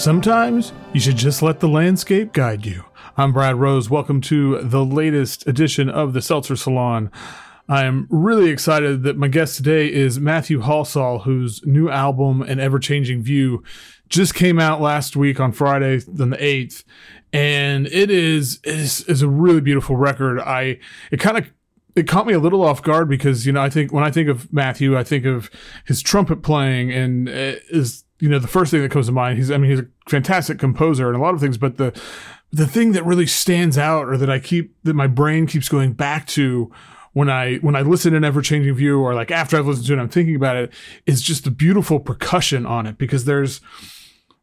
Sometimes you should just let the landscape guide you. I'm Brad Rose. Welcome to the latest edition of the Seltzer Salon. I am really excited that my guest today is Matthew Halsall, whose new album, An Ever Changing View, just came out last week on Friday, the 8th. And it is, is, is a really beautiful record. I, it kind of it caught me a little off guard because you know I think when I think of Matthew, I think of his trumpet playing and uh, is you know the first thing that comes to mind. He's I mean he's a fantastic composer and a lot of things, but the the thing that really stands out or that I keep that my brain keeps going back to when I when I listen to an ever changing view or like after I've listened to it, I'm thinking about it is just the beautiful percussion on it because there's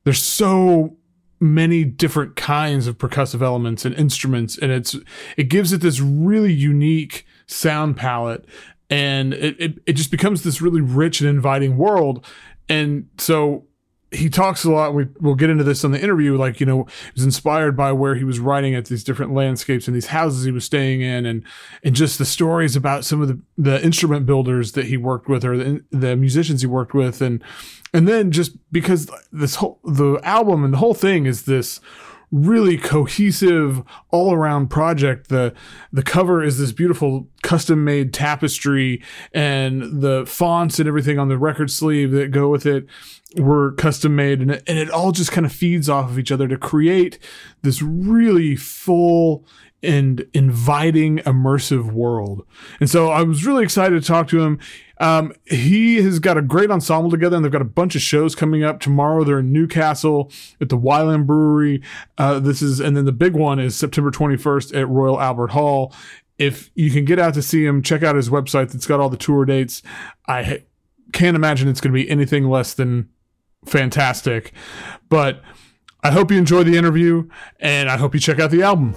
there's so many different kinds of percussive elements and instruments and it's it gives it this really unique sound palette and it, it, it just becomes this really rich and inviting world and so he talks a lot. We we'll get into this on the interview. Like you know, he was inspired by where he was writing at these different landscapes and these houses he was staying in, and and just the stories about some of the the instrument builders that he worked with or the, the musicians he worked with, and and then just because this whole the album and the whole thing is this really cohesive all around project. The the cover is this beautiful custom made tapestry and the fonts and everything on the record sleeve that go with it were custom made and and it all just kind of feeds off of each other to create this really full and inviting immersive world. And so I was really excited to talk to him. Um, he has got a great ensemble together, and they've got a bunch of shows coming up tomorrow. They're in Newcastle at the Wylam Brewery. Uh, this is, and then the big one is September 21st at Royal Albert Hall. If you can get out to see him, check out his website that's got all the tour dates. I can't imagine it's going to be anything less than fantastic. But I hope you enjoy the interview, and I hope you check out the album.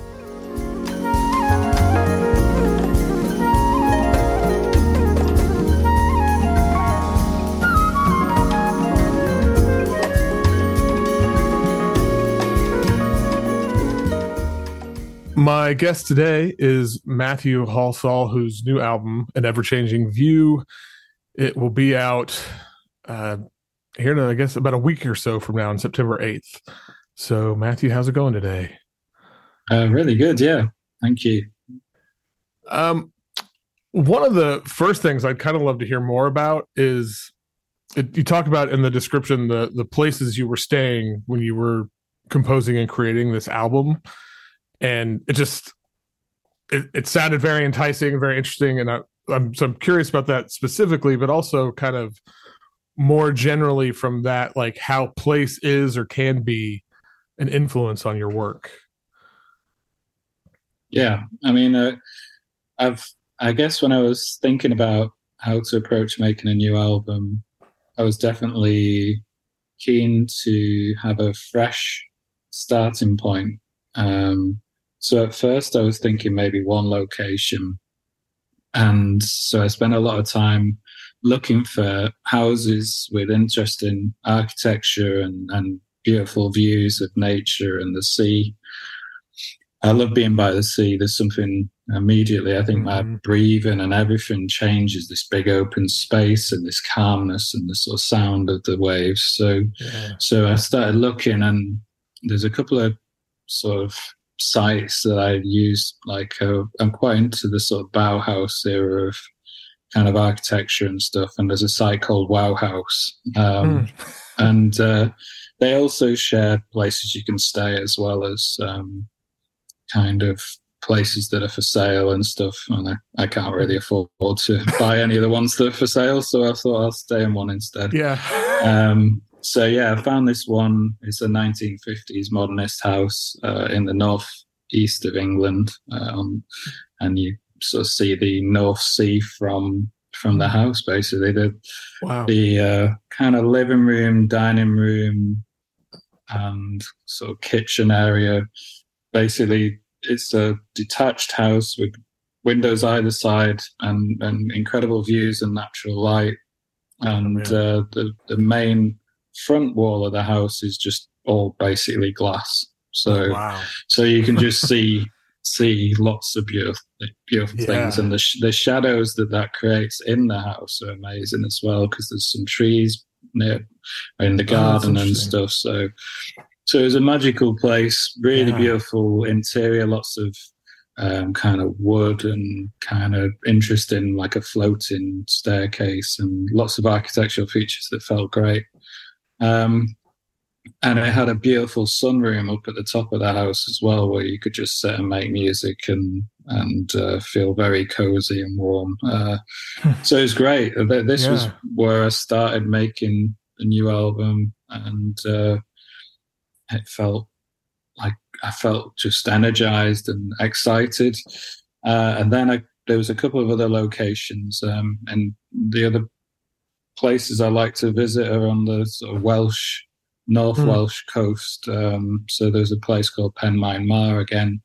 My guest today is Matthew Halsall, whose new album, An Ever Changing View, it will be out uh, here in, I guess, about a week or so from now on September 8th. So, Matthew, how's it going today? Uh, really good. Yeah. Thank you. Um, one of the first things I'd kind of love to hear more about is it, you talked about in the description the the places you were staying when you were composing and creating this album and it just it, it sounded very enticing and very interesting. And I, I'm so I'm curious about that specifically but also kind of more generally from that like how place is or can be an influence on your work. Yeah. I mean uh, i've i guess when i was thinking about how to approach making a new album i was definitely keen to have a fresh starting point. Um, so at first, I was thinking maybe one location. And so I spent a lot of time looking for houses with interesting architecture and, and beautiful views of nature and the sea. I love being by the sea. There's something immediately, I think mm-hmm. my breathing and everything changes this big open space and this calmness and the sort of sound of the waves. So, yeah. so I started looking, and there's a couple of sort of sites that I use. Like uh, I'm quite into the sort of Bauhaus era of kind of architecture and stuff. And there's a site called Wow House, um, mm. and uh, they also share places you can stay as well as um, kind of places that are for sale and stuff. And I, I can't really afford to buy any of the ones that are for sale, so I thought I'll stay in one instead. Yeah. Um, so yeah, I found this one. It's a 1950s modernist house uh, in the north east of England, um, and you sort of see the North Sea from from the house. Basically, the wow. the uh, kind of living room, dining room, and sort of kitchen area. Basically, it's a detached house with windows either side and, and incredible views and natural light. And uh, the the main front wall of the house is just all basically glass. So wow. so you can just see see lots of beautiful beautiful yeah. things, and the sh- the shadows that that creates in the house are amazing as well because there's some trees near in the oh, garden oh, and stuff. So so it was a magical place, really Yeah. beautiful interior, lots of um, kind of wood and kind of interesting, like a floating staircase, and lots of architectural features that felt great. Um, and it had a beautiful sunroom up at the top of the house as well, where you could just sit and make music and and uh, feel very cozy and warm. Uh, so it was great. Th- This was where I started making a new album, and uh, it felt like I felt just energized and excited. Uh, and then I, there was a couple of other locations, um, and the other places I like to visit are on the sort of Welsh, North Hmm. Welsh coast. Um, so there's a place called Penmaenmawr again,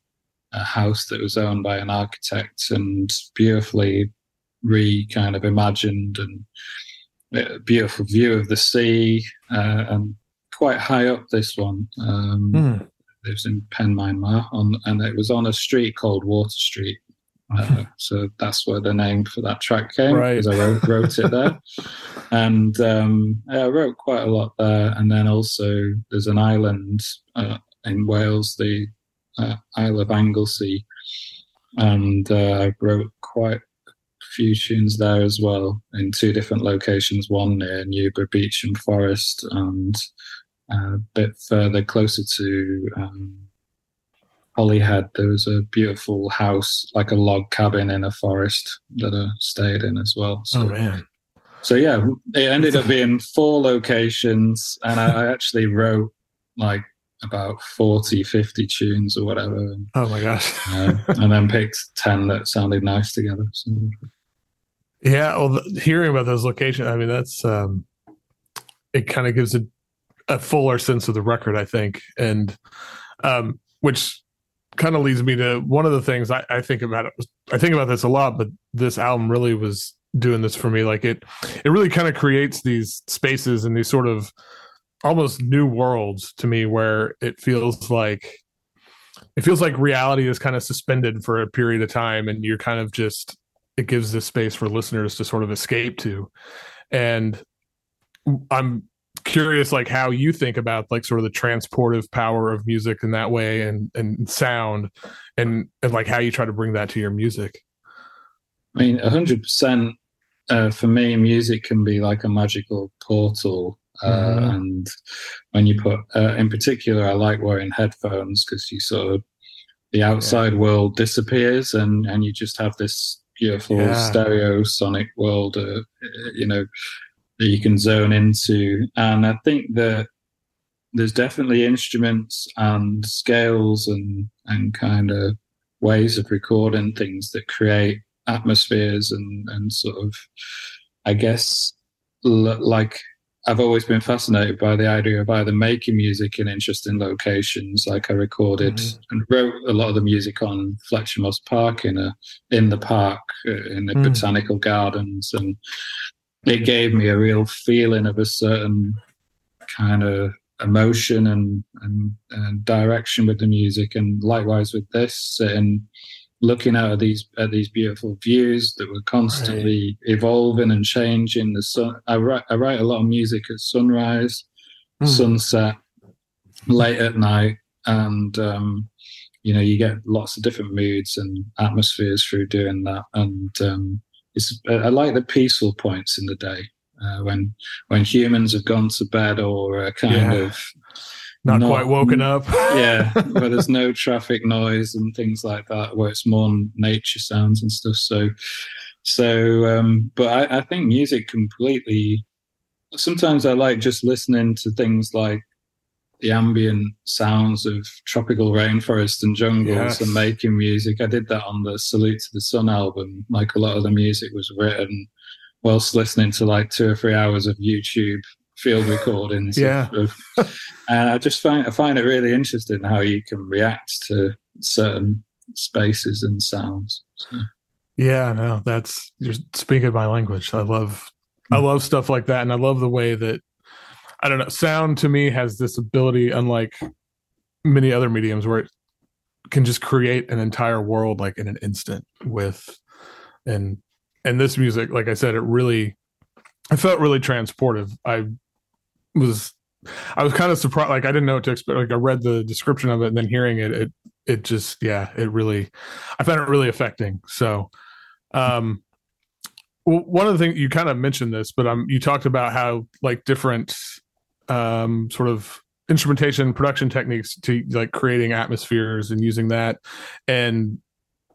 a house that was owned by an architect and beautifully re kind of imagined and a beautiful view of the sea uh, and quite high up this one. Um, Hmm. it was in Penmaenmawr on, and it was on a street called Water Street. Uh, so that's where the name for that track came Right. because I wrote, wrote it there. and um, yeah, I wrote quite a lot there. And then also there's an island uh, in Wales, the uh, Isle of Anglesey, and uh, I wrote quite a few tunes there as well in two different locations. One near Newborough Beach and Forest, and uh, a bit further closer to um, Holyhead, there was a beautiful house, like a log cabin in a forest that I stayed in as well. So, Oh man. so yeah, it ended up being four locations, and I, I actually wrote like about 40, 50 tunes or whatever, and, Oh my gosh. uh, and then picked 10 that sounded nice together. So, Yeah, well, hearing about those locations, I mean, that's um, it kind of gives a, a fuller sense of the record, I think, and um, which kind of leads me to one of the things I, I think about it. I think about this a lot, but this album really was doing this for me. Like it, it really kind of creates these spaces and these sort of almost new worlds to me, where it feels like it feels like reality is kind of suspended for a period of time, and you're kind of just it gives this space for listeners to sort of escape to and i'm curious like how you think about like sort of the transportive power of music in that way and and sound and and like how you try to bring that to your music I mean, 100% uh, for me, music can be like a magical portal. Uh, Mhm. And when you put, uh, in particular, I like wearing headphones because you sort of, the outside world disappears and, and you just have this beautiful Yeah. stereo sonic world, uh, you know, that you can zone into. And I think that there's definitely instruments and scales and, and kind of ways of recording things that create atmospheres and, and sort of, I guess, l- like I've always been fascinated by the idea of either making music in interesting locations. Like I recorded Mhm. and wrote a lot of the music on Fletcher Moss Park in a in the park uh, in the Mm. botanical gardens, and it gave me a real feeling of a certain kind of emotion and and, and direction with the music. And likewise with this, sitting looking out at these at these beautiful views that were constantly evolving and changing. The sun. I write I write a lot of music at sunrise, Hmm. sunset, late at night, and um, you know you get lots of different moods and atmospheres through doing that. And um, it's I like the peaceful points in the day. Uh, when when humans have gone to bed or uh, kind Yeah. of not, Not- quite woken up yeah, where there's no traffic noise and things like that, where it's more nature sounds and stuff. So, so, um, but I, I think music completely. Sometimes I like just listening to things like the ambient sounds of tropical rainforest and jungles Yes. and making music. I did that on the Salute to the Sun album. Like a lot of the music was written whilst listening to like two or three hours of YouTube field recordings. of- Yeah. of and I just find I find it really interesting how you can react to certain spaces and sounds. So, Yeah, no, that's you're speaking my language. I love I love stuff like that and I love the way that I don't know, sound to me has this ability unlike many other mediums where it can just create an entire world like in an instant with and and this music like I said it really I felt really transportive. I was I was kind of surprised. Like I didn't know what to expect. Like I read the description of it, and then hearing it, it it just yeah, it really, I found it really affecting. So, um, one of the things you kind of mentioned this, but um, you talked about how like different um sort of instrumentation production techniques to like creating atmospheres and using that. And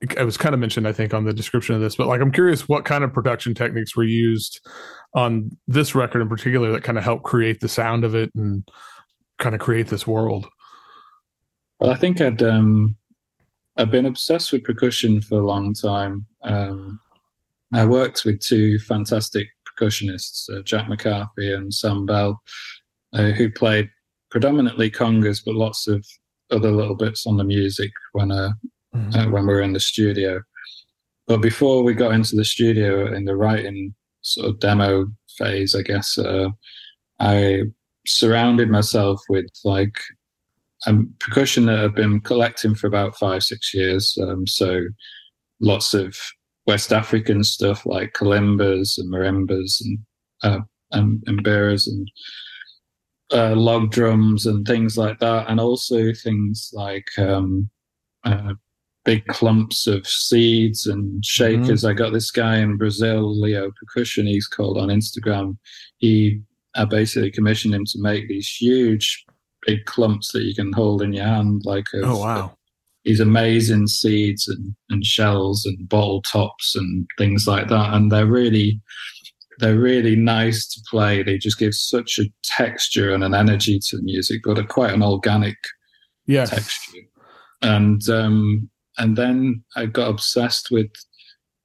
it was kind of mentioned i think on the description of this but like i'm curious what kind of production techniques were used on this record in particular that kind of helped create the sound of it and kind of create this world? Well i think i'd um i've been obsessed with percussion for a long time. Um i worked with two fantastic percussionists uh, jack mccarthy and sam bell uh, who played predominantly congas, but lots of other little bits on the music when uh, mm-hmm. uh, when we were in the studio. But before we got into the studio in the writing sort of demo phase, I guess uh, I surrounded myself with like um, percussion that I've been collecting for about five six years. Um, so lots of West African stuff like kalimbas and marimbas and uh, and, and and uh, log drums and things like that, and also things like um, uh, big clumps of seeds and shakers. Mm-hmm. I got this guy in Brazil, Leo Percussion, he's called on Instagram. He I basically commissioned him to make these huge, big clumps that you can hold in your hand, like of, oh wow. These amazing seeds and, and shells and bottle tops and things like that. And they're really they're really nice to play. They just give such a texture and an energy to the music, but a quite an organic yes. texture. And um, and then I got obsessed with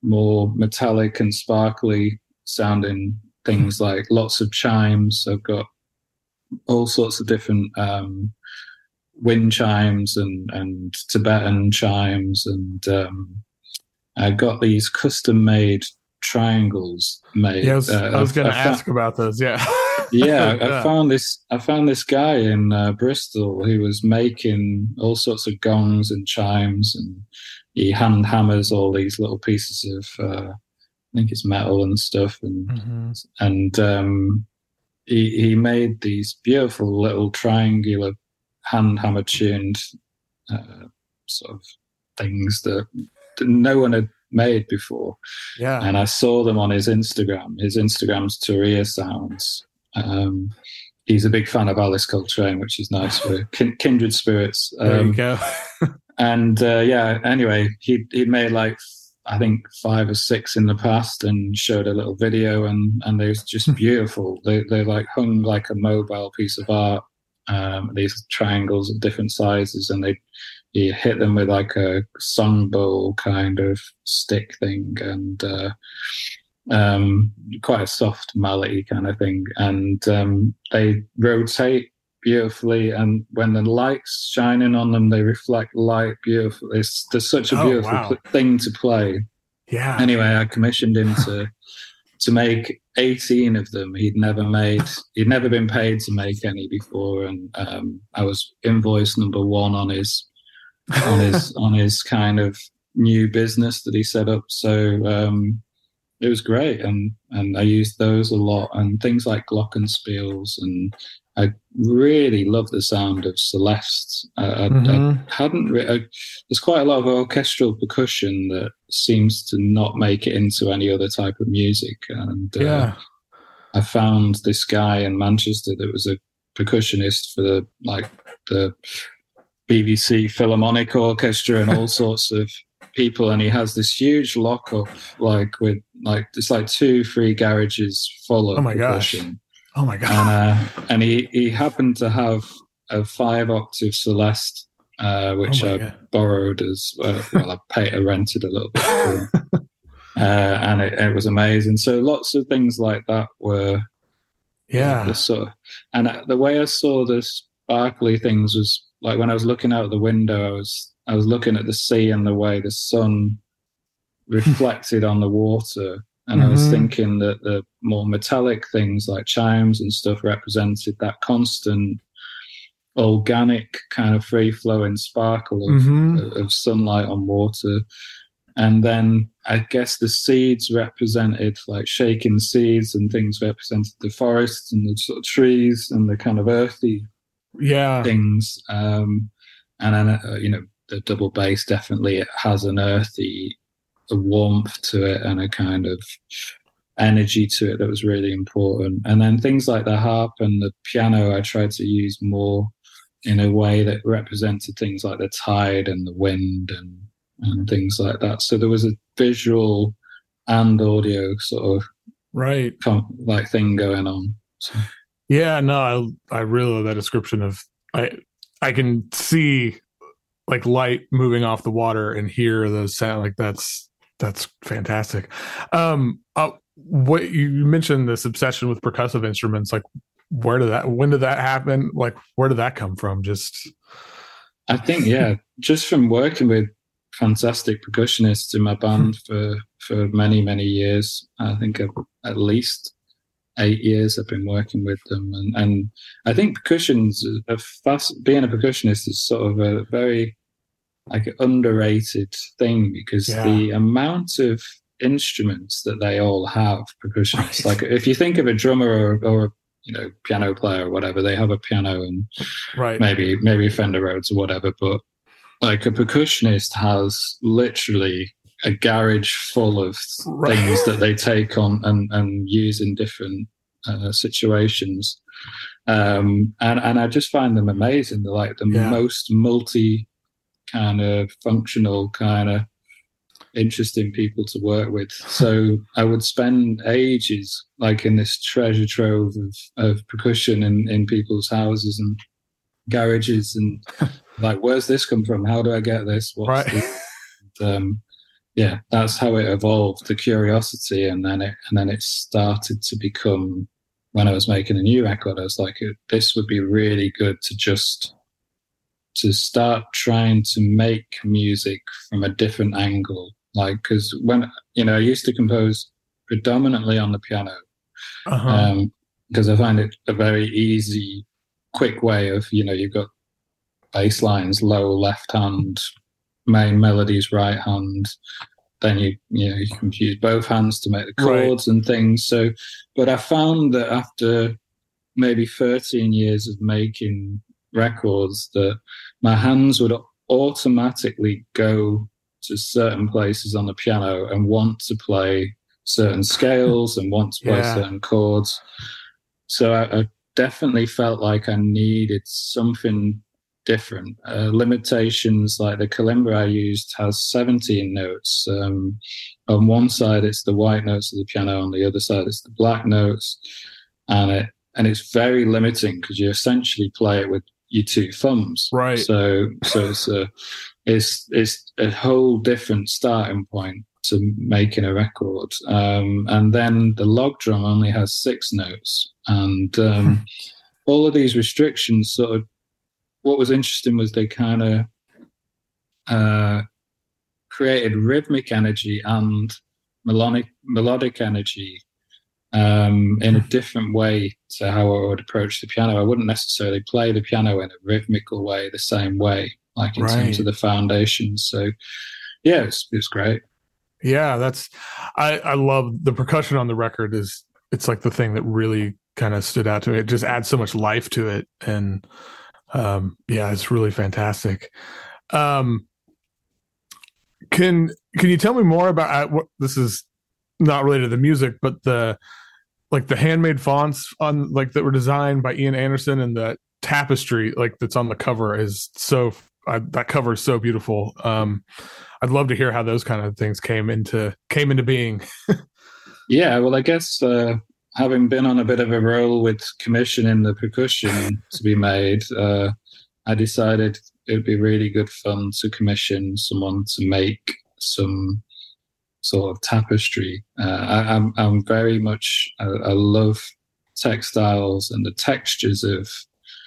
more metallic and sparkly sounding things like lots of chimes. I've got all sorts of different um, wind chimes and, and Tibetan chimes, and um, I got these custom made triangles made. Yeah, I was, uh, was going to ask about those. Yeah. yeah, I found this. I found this guy in uh, Bristol who was making all sorts of gongs and chimes, and he hand hammers all these little pieces of, uh, I think it's metal and stuff, and mm-hmm. and um, he he made these beautiful little triangular hand hammer tuned uh, sort of things that no one had made before. Yeah. And I saw them on his Instagram. His Instagram's Turia Sounds. Um, he's a big fan of Alice Coltrane, which is nice. for kin- kindred spirits. Um, there you um, go. and uh, yeah, anyway, he he made like I think five or six in the past, and showed a little video, and and they was just beautiful. they they like hung like a mobile piece of art. Um, these triangles of different sizes, and they he hit them with like a sun bowl kind of stick thing and uh, um, quite a soft mallet kind of thing. And um, they rotate beautifully. And when the light's shining on them, they reflect light beautifully. It's just such a oh, beautiful wow. thing to play. Yeah. Anyway, I commissioned him to to make 18 of them. He'd never made, he'd never been paid to make any before. And um, I was invoice number one on his on his on his kind of new business that he set up. So um, it was great, and and I used those a lot, and things like glockenspiels, and I really love the sound of Celeste. I, mm-hmm. I, I hadn't. Re- I, there's quite a lot of orchestral percussion that seems to not make it into any other type of music, and uh, yeah. I found this guy in Manchester that was a percussionist for the like the BBC Philharmonic Orchestra and all sorts of people, and he has this huge lockup, like with like it's like two free garages full of oh my gosh, oh my god, and, uh, and he he happened to have a five octave Celeste, uh, which oh I god. borrowed as uh, well. I paid, I rented a little bit, uh, and it, it, was amazing. So lots of things like that were yeah, the sort of, and uh, the way I saw the sparkly things was like when I was looking out the window, I was I was looking at the sea and the way the sun reflected on the water, and mm-hmm. I was mm-hmm. thinking that the more metallic things like chimes and stuff represented that constant organic kind of free flowing sparkle of, mm-hmm. of, sunlight on water and then I guess the seeds represented like shaking seeds and things represented the forests and the sort of trees and the kind of earthy yeah things. Um, and then uh, you know the double bass definitely it has an earthy a warmth to it and a kind of energy to it that was really important. And then things like the harp and the piano, I tried to use more in a way that represented things like the tide and the wind and and things like that. So there was a visual and audio sort of right like thing going on. So. Yeah, no, I I really love that description of I I can see like light moving off the water and hear those sound like that's that's fantastic. Um, uh, what you mentioned this obsession with percussive instruments, like where did that when did that happen? Like where did that come from? Just I think yeah, just from working with fantastic percussionists in my band for for many many years. I think at least eight years I've been working with them, and and I think percussion's a fast being a percussionist is sort of a very like underrated thing because yeah. the amount of instruments that they all have percussionists right. like if you think of a drummer or, or you know piano player or whatever they have a piano and right maybe maybe fender rhodes or whatever but like a percussionist has literally a garage full of right. things that they take on and, and use in different uh, situations. Um, and, and I just find them amazing. They're like the yeah. most multi kind of functional kind of interesting people to work with. So I would spend ages like in this treasure trove of, of percussion in, in people's houses and garages and like where's this come from how do i get this What's right this? um, yeah that's how it evolved the curiosity and then it and then it started to become when i was making a new record i was like this would be really good to just to start trying to make music from a different angle like because when you know i used to compose predominantly on the piano because uh-huh. um, i find it a very easy quick way of you know you've got bass lines low left hand, main melodies right hand. Then you you know you can use both hands to make the chords right. and things. So, but I found that after maybe 13 years of making records, that my hands would automatically go to certain places on the piano and want to play certain scales and want to play yeah. certain chords. So I, I, definitely felt like I needed something different. Uh, limitations like the kalimba I used has 17 notes. Um, on one side, it's the white notes of the piano. On the other side, it's the black notes, and it and it's very limiting because you essentially play it with your two thumbs. Right. So so it's a it's it's a whole different starting point to making a record. Um, and then the log drum only has six notes, and um, all of these restrictions sort of what was interesting was they kind of uh, created rhythmic energy and melodic melodic energy um, in a different way to how I would approach the piano. I wouldn't necessarily play the piano in a rhythmical way, the same way, like in right. terms of the foundations. So, yeah, it's it's great. Yeah, that's I I love the percussion on the record. Is it's like the thing that really kind of stood out to me. It just adds so much life to it, and um, yeah, it's really fantastic. Um, can can you tell me more about uh, what this is? Not related to the music, but the like the handmade fonts on like that were designed by Ian Anderson and the tapestry like that's on the cover is so uh, that cover is so beautiful. Um, I'd love to hear how those kind of things came into came into being. yeah, well, I guess uh, having been on a bit of a roll with commissioning the percussion to be made, uh, I decided it would be really good fun to commission someone to make some sort of tapestry. Uh, I, am I'm, I'm very much I, I, love textiles and the textures of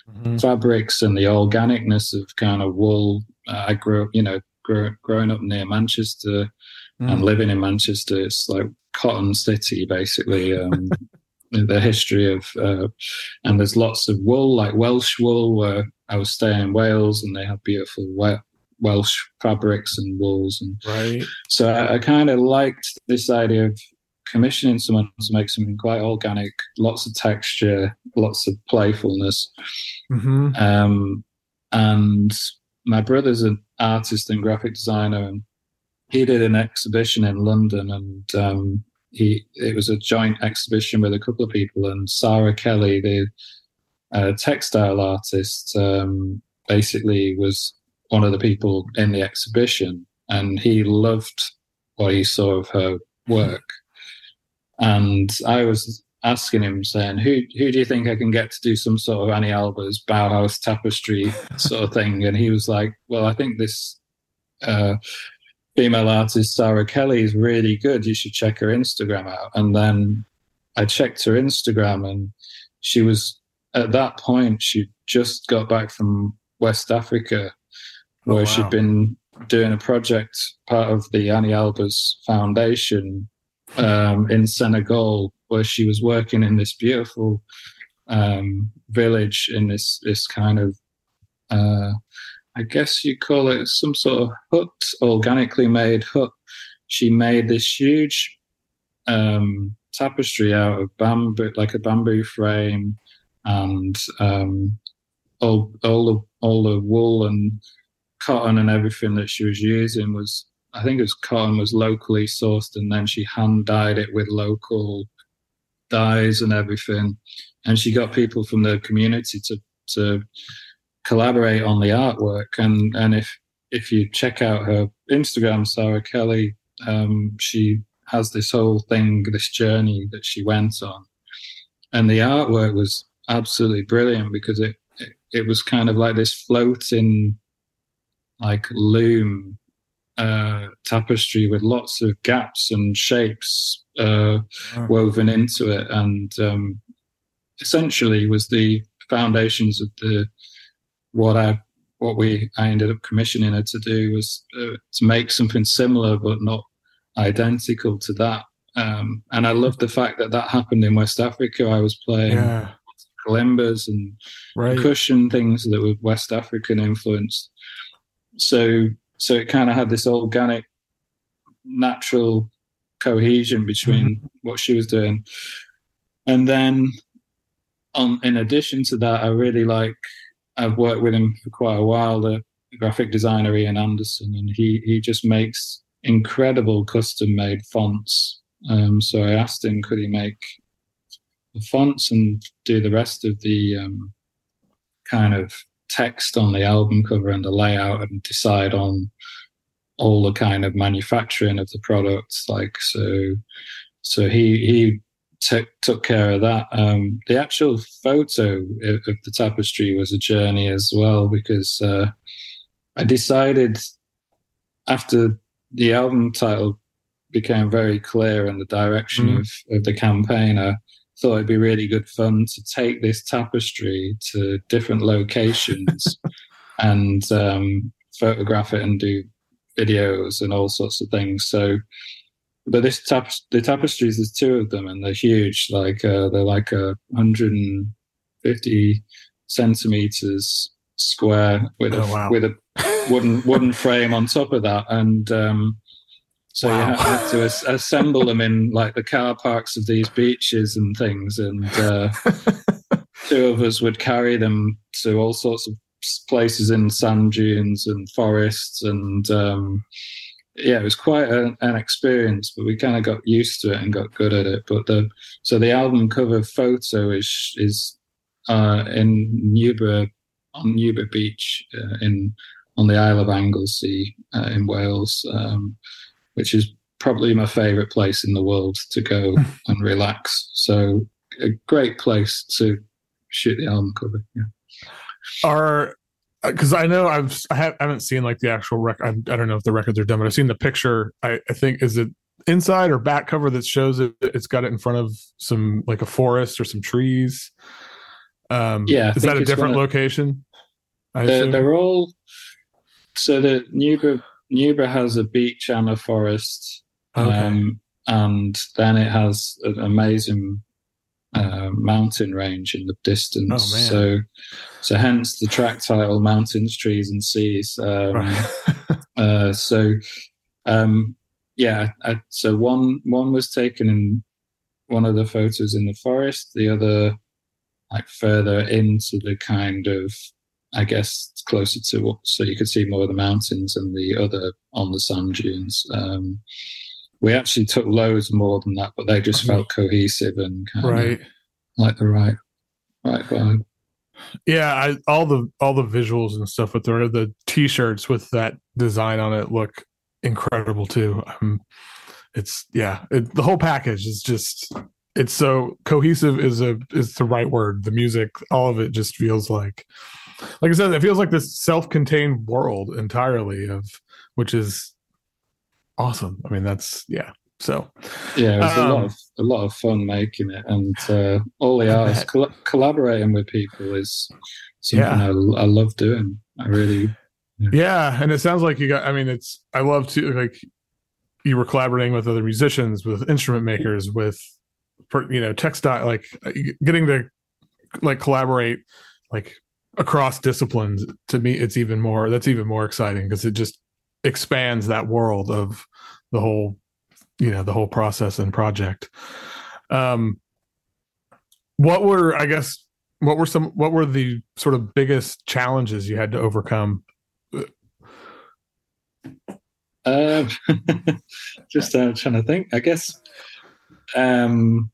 mm-hmm. fabrics and the organicness of kind of wool. Uh, I grew up, you know, grew, growing up near Manchester mm. and living in Manchester. It's like cotton city basically. Um, the history of, uh, and there's lots of wool, like Welsh wool, where I was staying in Wales and they have beautiful Welsh fabrics and wools, and right. So I, I kind of liked this idea of commissioning someone to make something quite organic, lots of texture, lots of playfulness. Mm-hmm. Um, and my brother's an artist and graphic designer, and he did an exhibition in London, and um, he it was a joint exhibition with a couple of people, and Sarah Kelly, the uh, textile artist, um, basically was one of the people in the exhibition, and he loved what he saw of her work. And I was asking him, saying, "Who who do you think I can get to do some sort of Anni Albers Bauhaus tapestry sort of thing?" And he was like, "Well, I think this uh, female artist Sarah Kelly is really good. You should check her Instagram out." And then I checked her Instagram, and she was at that point she just got back from West Africa, where oh, wow. she'd been doing a project part of the Anni Albers Foundation um, in Senegal where she was working in this beautiful um, village in this this kind of uh, I guess you call it some sort of hut, organically made hut. She made this huge um, tapestry out of bamboo, like a bamboo frame, and um, all all the all the wool and cotton and everything that she was using was I think it was cotton was locally sourced, and then she hand dyed it with local dyes and everything. And she got people from the community to to collaborate on the artwork. And and if if you check out her Instagram, Sarah Kelly, um, she has this whole thing, this journey that she went on, and the artwork was absolutely brilliant because it it, it was kind of like this floating like loom uh, tapestry with lots of gaps and shapes uh, woven into it, and um, essentially was the foundations of the what I what we I ended up commissioning her to do was uh, to make something similar but not identical to that. Um, and I love the fact that that happened in West Africa. I was playing yeah. and right. percussion things that were West African influenced. So so it kind of had this organic, natural cohesion between mm-hmm. what she was doing. And then, on in addition to that, I really like. I've worked with him for quite a while. The graphic designer Ian Anderson, and he he just makes incredible custom made fonts. Um, so I asked him, could he make the fonts and do the rest of the um, kind of text on the album cover and the layout and decide on all the kind of manufacturing of the products like so so he he took took care of that um, the actual photo of, of, the tapestry was a journey as well because uh, i decided after the album title became very clear and the direction mm. of, of the campaign i thought it'd be really good fun to take this tapestry to different locations and um, photograph it and do videos and all sorts of things. So, but this tap the tapestries, there's two of them, and they're huge. Like uh, they're like a 150 centimeters square with a oh, wow. with a wooden wooden frame on top of that, and um, so wow. you have to as- assemble them in like the car parks of these beaches and things. And uh, two of us would carry them to all sorts of places in sand dunes and forests. And um, yeah, it was quite a, an experience, but we kind of got used to it and got good at it. But the so the album cover photo is is uh, in Newborough on Newborough Beach uh, in on the Isle of Anglesey uh, in Wales. Um, which is probably my favorite place in the world to go and relax. So a great place to shoot the album cover. Yeah. Are because uh, I know I've I, have, not seen like the actual record. I, I, don't know if the records are done, but I've seen the picture. I, I think is it inside or back cover that shows it. It's got it in front of some like a forest or some trees. Um, yeah, is that a different gonna, location? They're, they're, all so the Newborough Newborough has a beach and a forest, okay. um, and then it has an amazing uh, mountain range in the distance. Oh, so, so hence the track title "Mountains, Trees, and Seas." Um, Right. uh, so, um, yeah. I, so one one was taken in one of the photos in the forest. The other, like further into the kind of, I guess, closer to what, so you could see more of the mountains, and the other on the sand dunes. Um, we actually took loads more than that, but they just felt cohesive and kind of right. like the right right vibe. Yeah, I, all the all the visuals and stuff with the the t-shirts with that design on it look incredible too. Um, it's yeah, it, the whole package is just it's so cohesive is a is the right word. The music, all of it just feels like like I said, it feels like this self-contained world entirely of which is awesome. I mean, that's yeah. So Yeah, it was a lot Um, of a lot of fun making it, and uh, all the artists collaborating with people is something Yeah. I, I love doing. I really Yeah, and it sounds like you got. I mean, it's. I love to like you were collaborating with other musicians, with instrument makers, with you know textile, like getting to like collaborate like across disciplines. To me, it's even more. That's even more exciting because it just expands that world of the whole, you know, the whole process and project. Um, what were I guess what were some what were the sort of biggest challenges you had to overcome Um, just uh, trying to think. I guess. Um,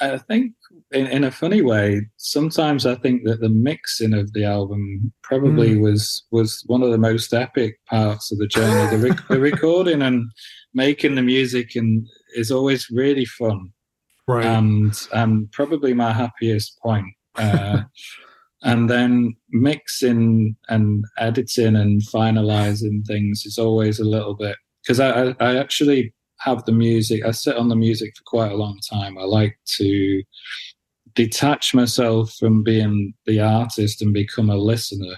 I think, in, in a funny way, sometimes I think that the mixing of the album probably was was one of the most epic parts of the journey. The, rec- the recording and making the music and is always really fun right and and probably my happiest point. Uh, and then mixing and editing and finalizing things is always a little bit because I, I actually have the music. I sit on the music for quite a long time. I like to detach myself from being the artist and become a listener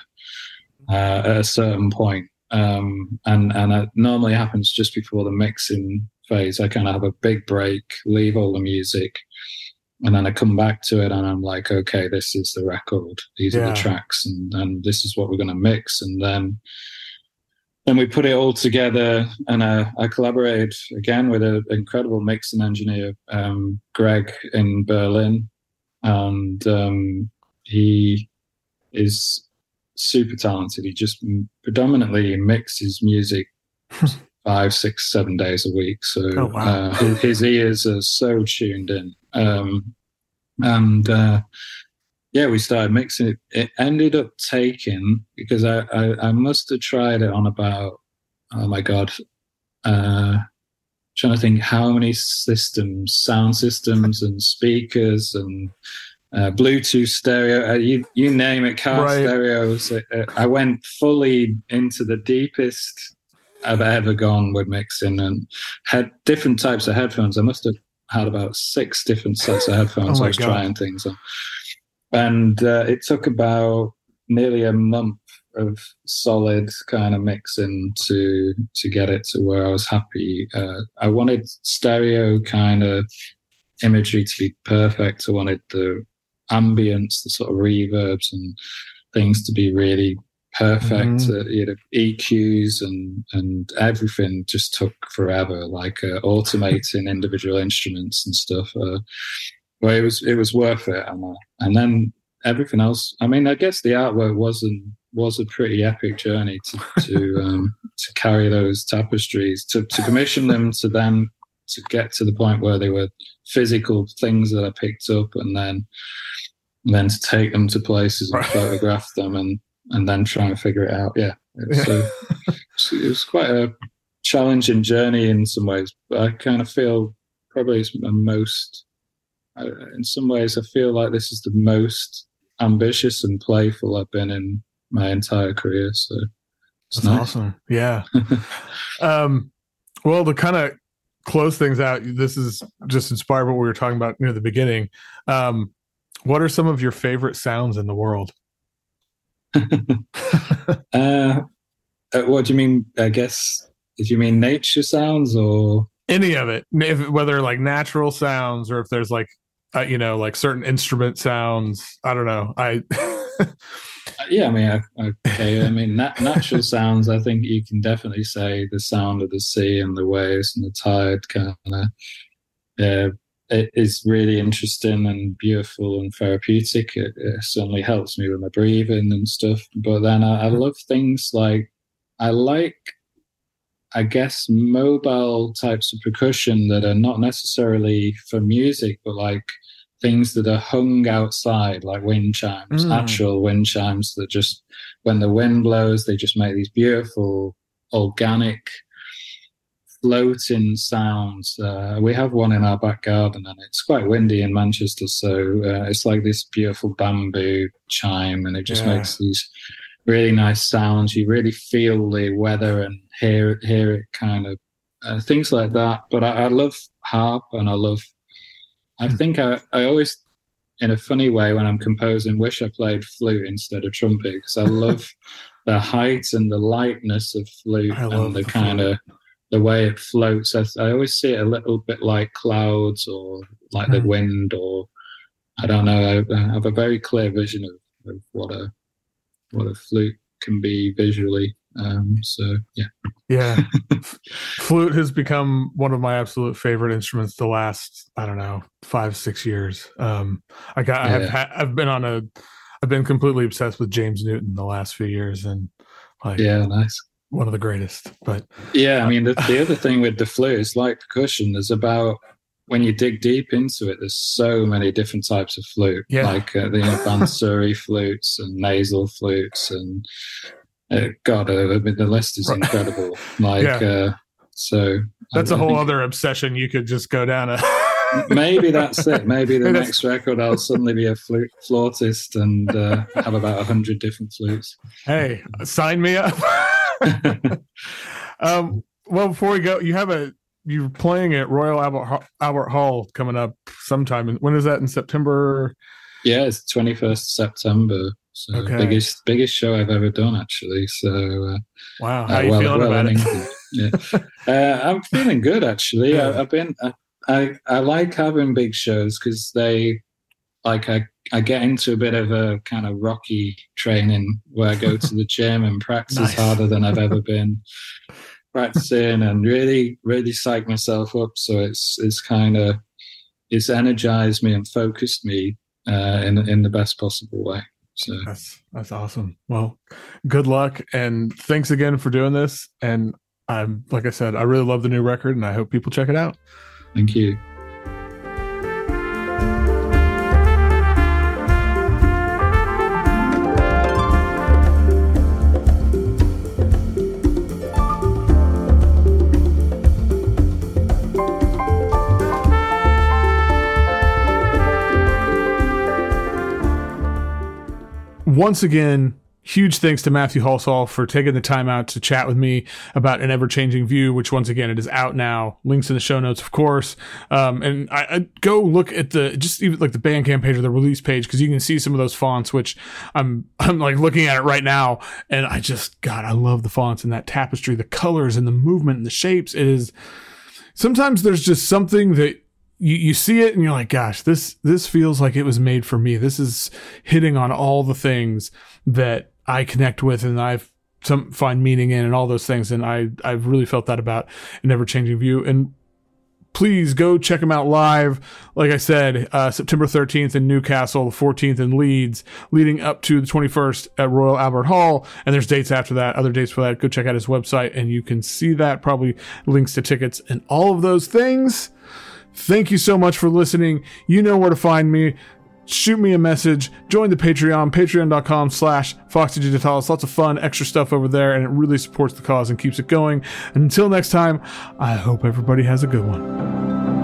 uh, at a certain point. Um, and and it normally happens just before the mixing phase. I kind of have a big break, leave all the music, and then I come back to it, and I'm like, okay, this is the record. These are the tracks, and and this is what we're going to mix, and then. Then we put it all together, and uh, I collaborated again with an incredible mixing engineer, um, Greg in Berlin, and um, he is super talented. He just predominantly mixes music five, six, seven days a week. So Oh, wow. uh, his, his ears are so tuned in. Um, and uh, yeah, we started mixing it. It ended up taking because I, I, I must have tried it on about oh my god, uh, trying to think how many systems, sound systems, and speakers and uh, Bluetooth stereo, uh, you you name it, car Right. stereos. Uh, uh, I went fully into the deepest I've ever gone with mixing and had different types of headphones. I must have had about six different sets of headphones Oh I was God. trying things on. And uh, it took about nearly a month of solid kind of mixing to to get it to where I was happy. Uh, I wanted stereo kind of imagery to be perfect. I wanted the ambience, the sort of reverbs and things to be really perfect. Mhm. Uh, you know, EQs and and everything just took forever, like uh, automating individual instruments and stuff. Uh, well, it was it was worth it, and and then everything else. I mean, I guess the artwork wasn't was a pretty epic journey to to um, to carry those tapestries to to commission them to then to get to the point where they were physical things that I picked up, and then and then to take them to places and photograph them, and and then try and figure it out. Yeah, it was, it was quite a challenging journey in some ways, but I kind of feel probably it's the most. Uh, in some ways, I feel like this is the most ambitious and playful I've been in my entire career. So it's nice. awesome. Yeah. um, well, to kind of close things out, this is just inspired by what we were talking about near the beginning. Um, what are some of your favorite sounds in the world? Uh, uh, what do you mean? I guess. do you mean nature sounds or? Any of it, if, whether like natural sounds or if there's like uh, you know, like certain instrument sounds. I don't know. I. yeah, I mean, okay. I mean, nat- natural sounds. I think you can definitely say the sound of the sea and the waves and the tide kind of. Uh, it is really interesting and beautiful and therapeutic. It, it, certainly helps me with my breathing and stuff. But then I, I love things like I like, I guess, mobile types of percussion that are not necessarily for music, but like things that are hung outside, like wind chimes, mm. actual wind chimes that just, when the wind blows, they just make these beautiful organic floating sounds. Uh, we have one in our back garden, and it's quite windy in Manchester, so uh, it's like this beautiful bamboo chime, and it just yeah. makes these really nice sounds. You really feel the weather and hear hear it kind of uh, things like that. But I, I, love harp, and I love. I think I, I always, in a funny way, when I'm composing, wish I played flute instead of trumpet because I love the height and the lightness of flute and the, the kind of the way it floats. I, I, always see it a little bit like clouds or like mm. the hmm. wind, or I don't know. I, I, have a very clear vision of, of what a what a flute can be visually. Um, so yeah, yeah. flute has become one of my absolute favorite instruments the last I don't know five six years. Um, I got yeah. I've I've been on a I've been completely obsessed with James Newton the last few years, and like yeah, nice one of the greatest. But yeah, I mean, the, the other thing with the flute is like percussion. There's about when you dig deep into it, there's so many different types of flute, yeah. like uh, the you know, Bansuri flutes and nasal flutes, and uh, God, uh, I mean, the list is incredible. Like, yeah. uh, so that's a whole other obsession. You could just go down a. maybe that's it. Maybe the next record I'll suddenly be a flute, flautist and uh, have about a hundred different flutes. Hey, sign me up. um, well, before we go, you have a you're playing at Royal Albert Albert Hall coming up sometime. When is that in September? Yeah, it's twenty first September. So okay. biggest biggest show I've ever done actually. So uh, wow, how uh, you well, feeling well, about it? yeah. uh, I'm feeling good actually. Yeah. I, have been I, I, I like having big shows because they like I I get into a bit of a kind of rocky training where I go to the gym and practice nice. harder than I've ever been practicing and really, really psych myself up. So it's it's kind of it's energized me and focused me uh, in in the best possible way. So that's that's awesome. Well, good luck and thanks again for doing this. And I'm like I said, I really love the new record and I hope people check it out. Thank you. Once again, huge thanks to Matthew Halsall for taking the time out to chat with me about an ever changing view, which once again, it is out now. Links in the show notes, of course. Um, and I, I, go look at the, just even like the Bandcamp page or the release page, cause you can see some of those fonts, which I'm, I'm like looking at it right now. And I just, God, I love the fonts and that tapestry, the colors and the movement and the shapes. It is, sometimes there's just something that you, you see it and you're like, gosh, this this feels like it was made for me. This is hitting on all the things that I connect with and I've some find meaning in and all those things. And I I've really felt that about an ever changing view. And please go check them out live. Like I said, uh, September 13th in Newcastle, the 14th in Leeds, leading up to the 21st at Royal Albert Hall. And there's dates after that, other dates for that. Go check out his website and you can see that, probably links to tickets and all of those things. Thank you so much for listening. You know where to find me. Shoot me a message. Join the Patreon, patreon.com slash Foxy Digitalis. Lots of fun, extra stuff over there, and it really supports the cause and keeps it going. And until next time, I hope everybody has a good one.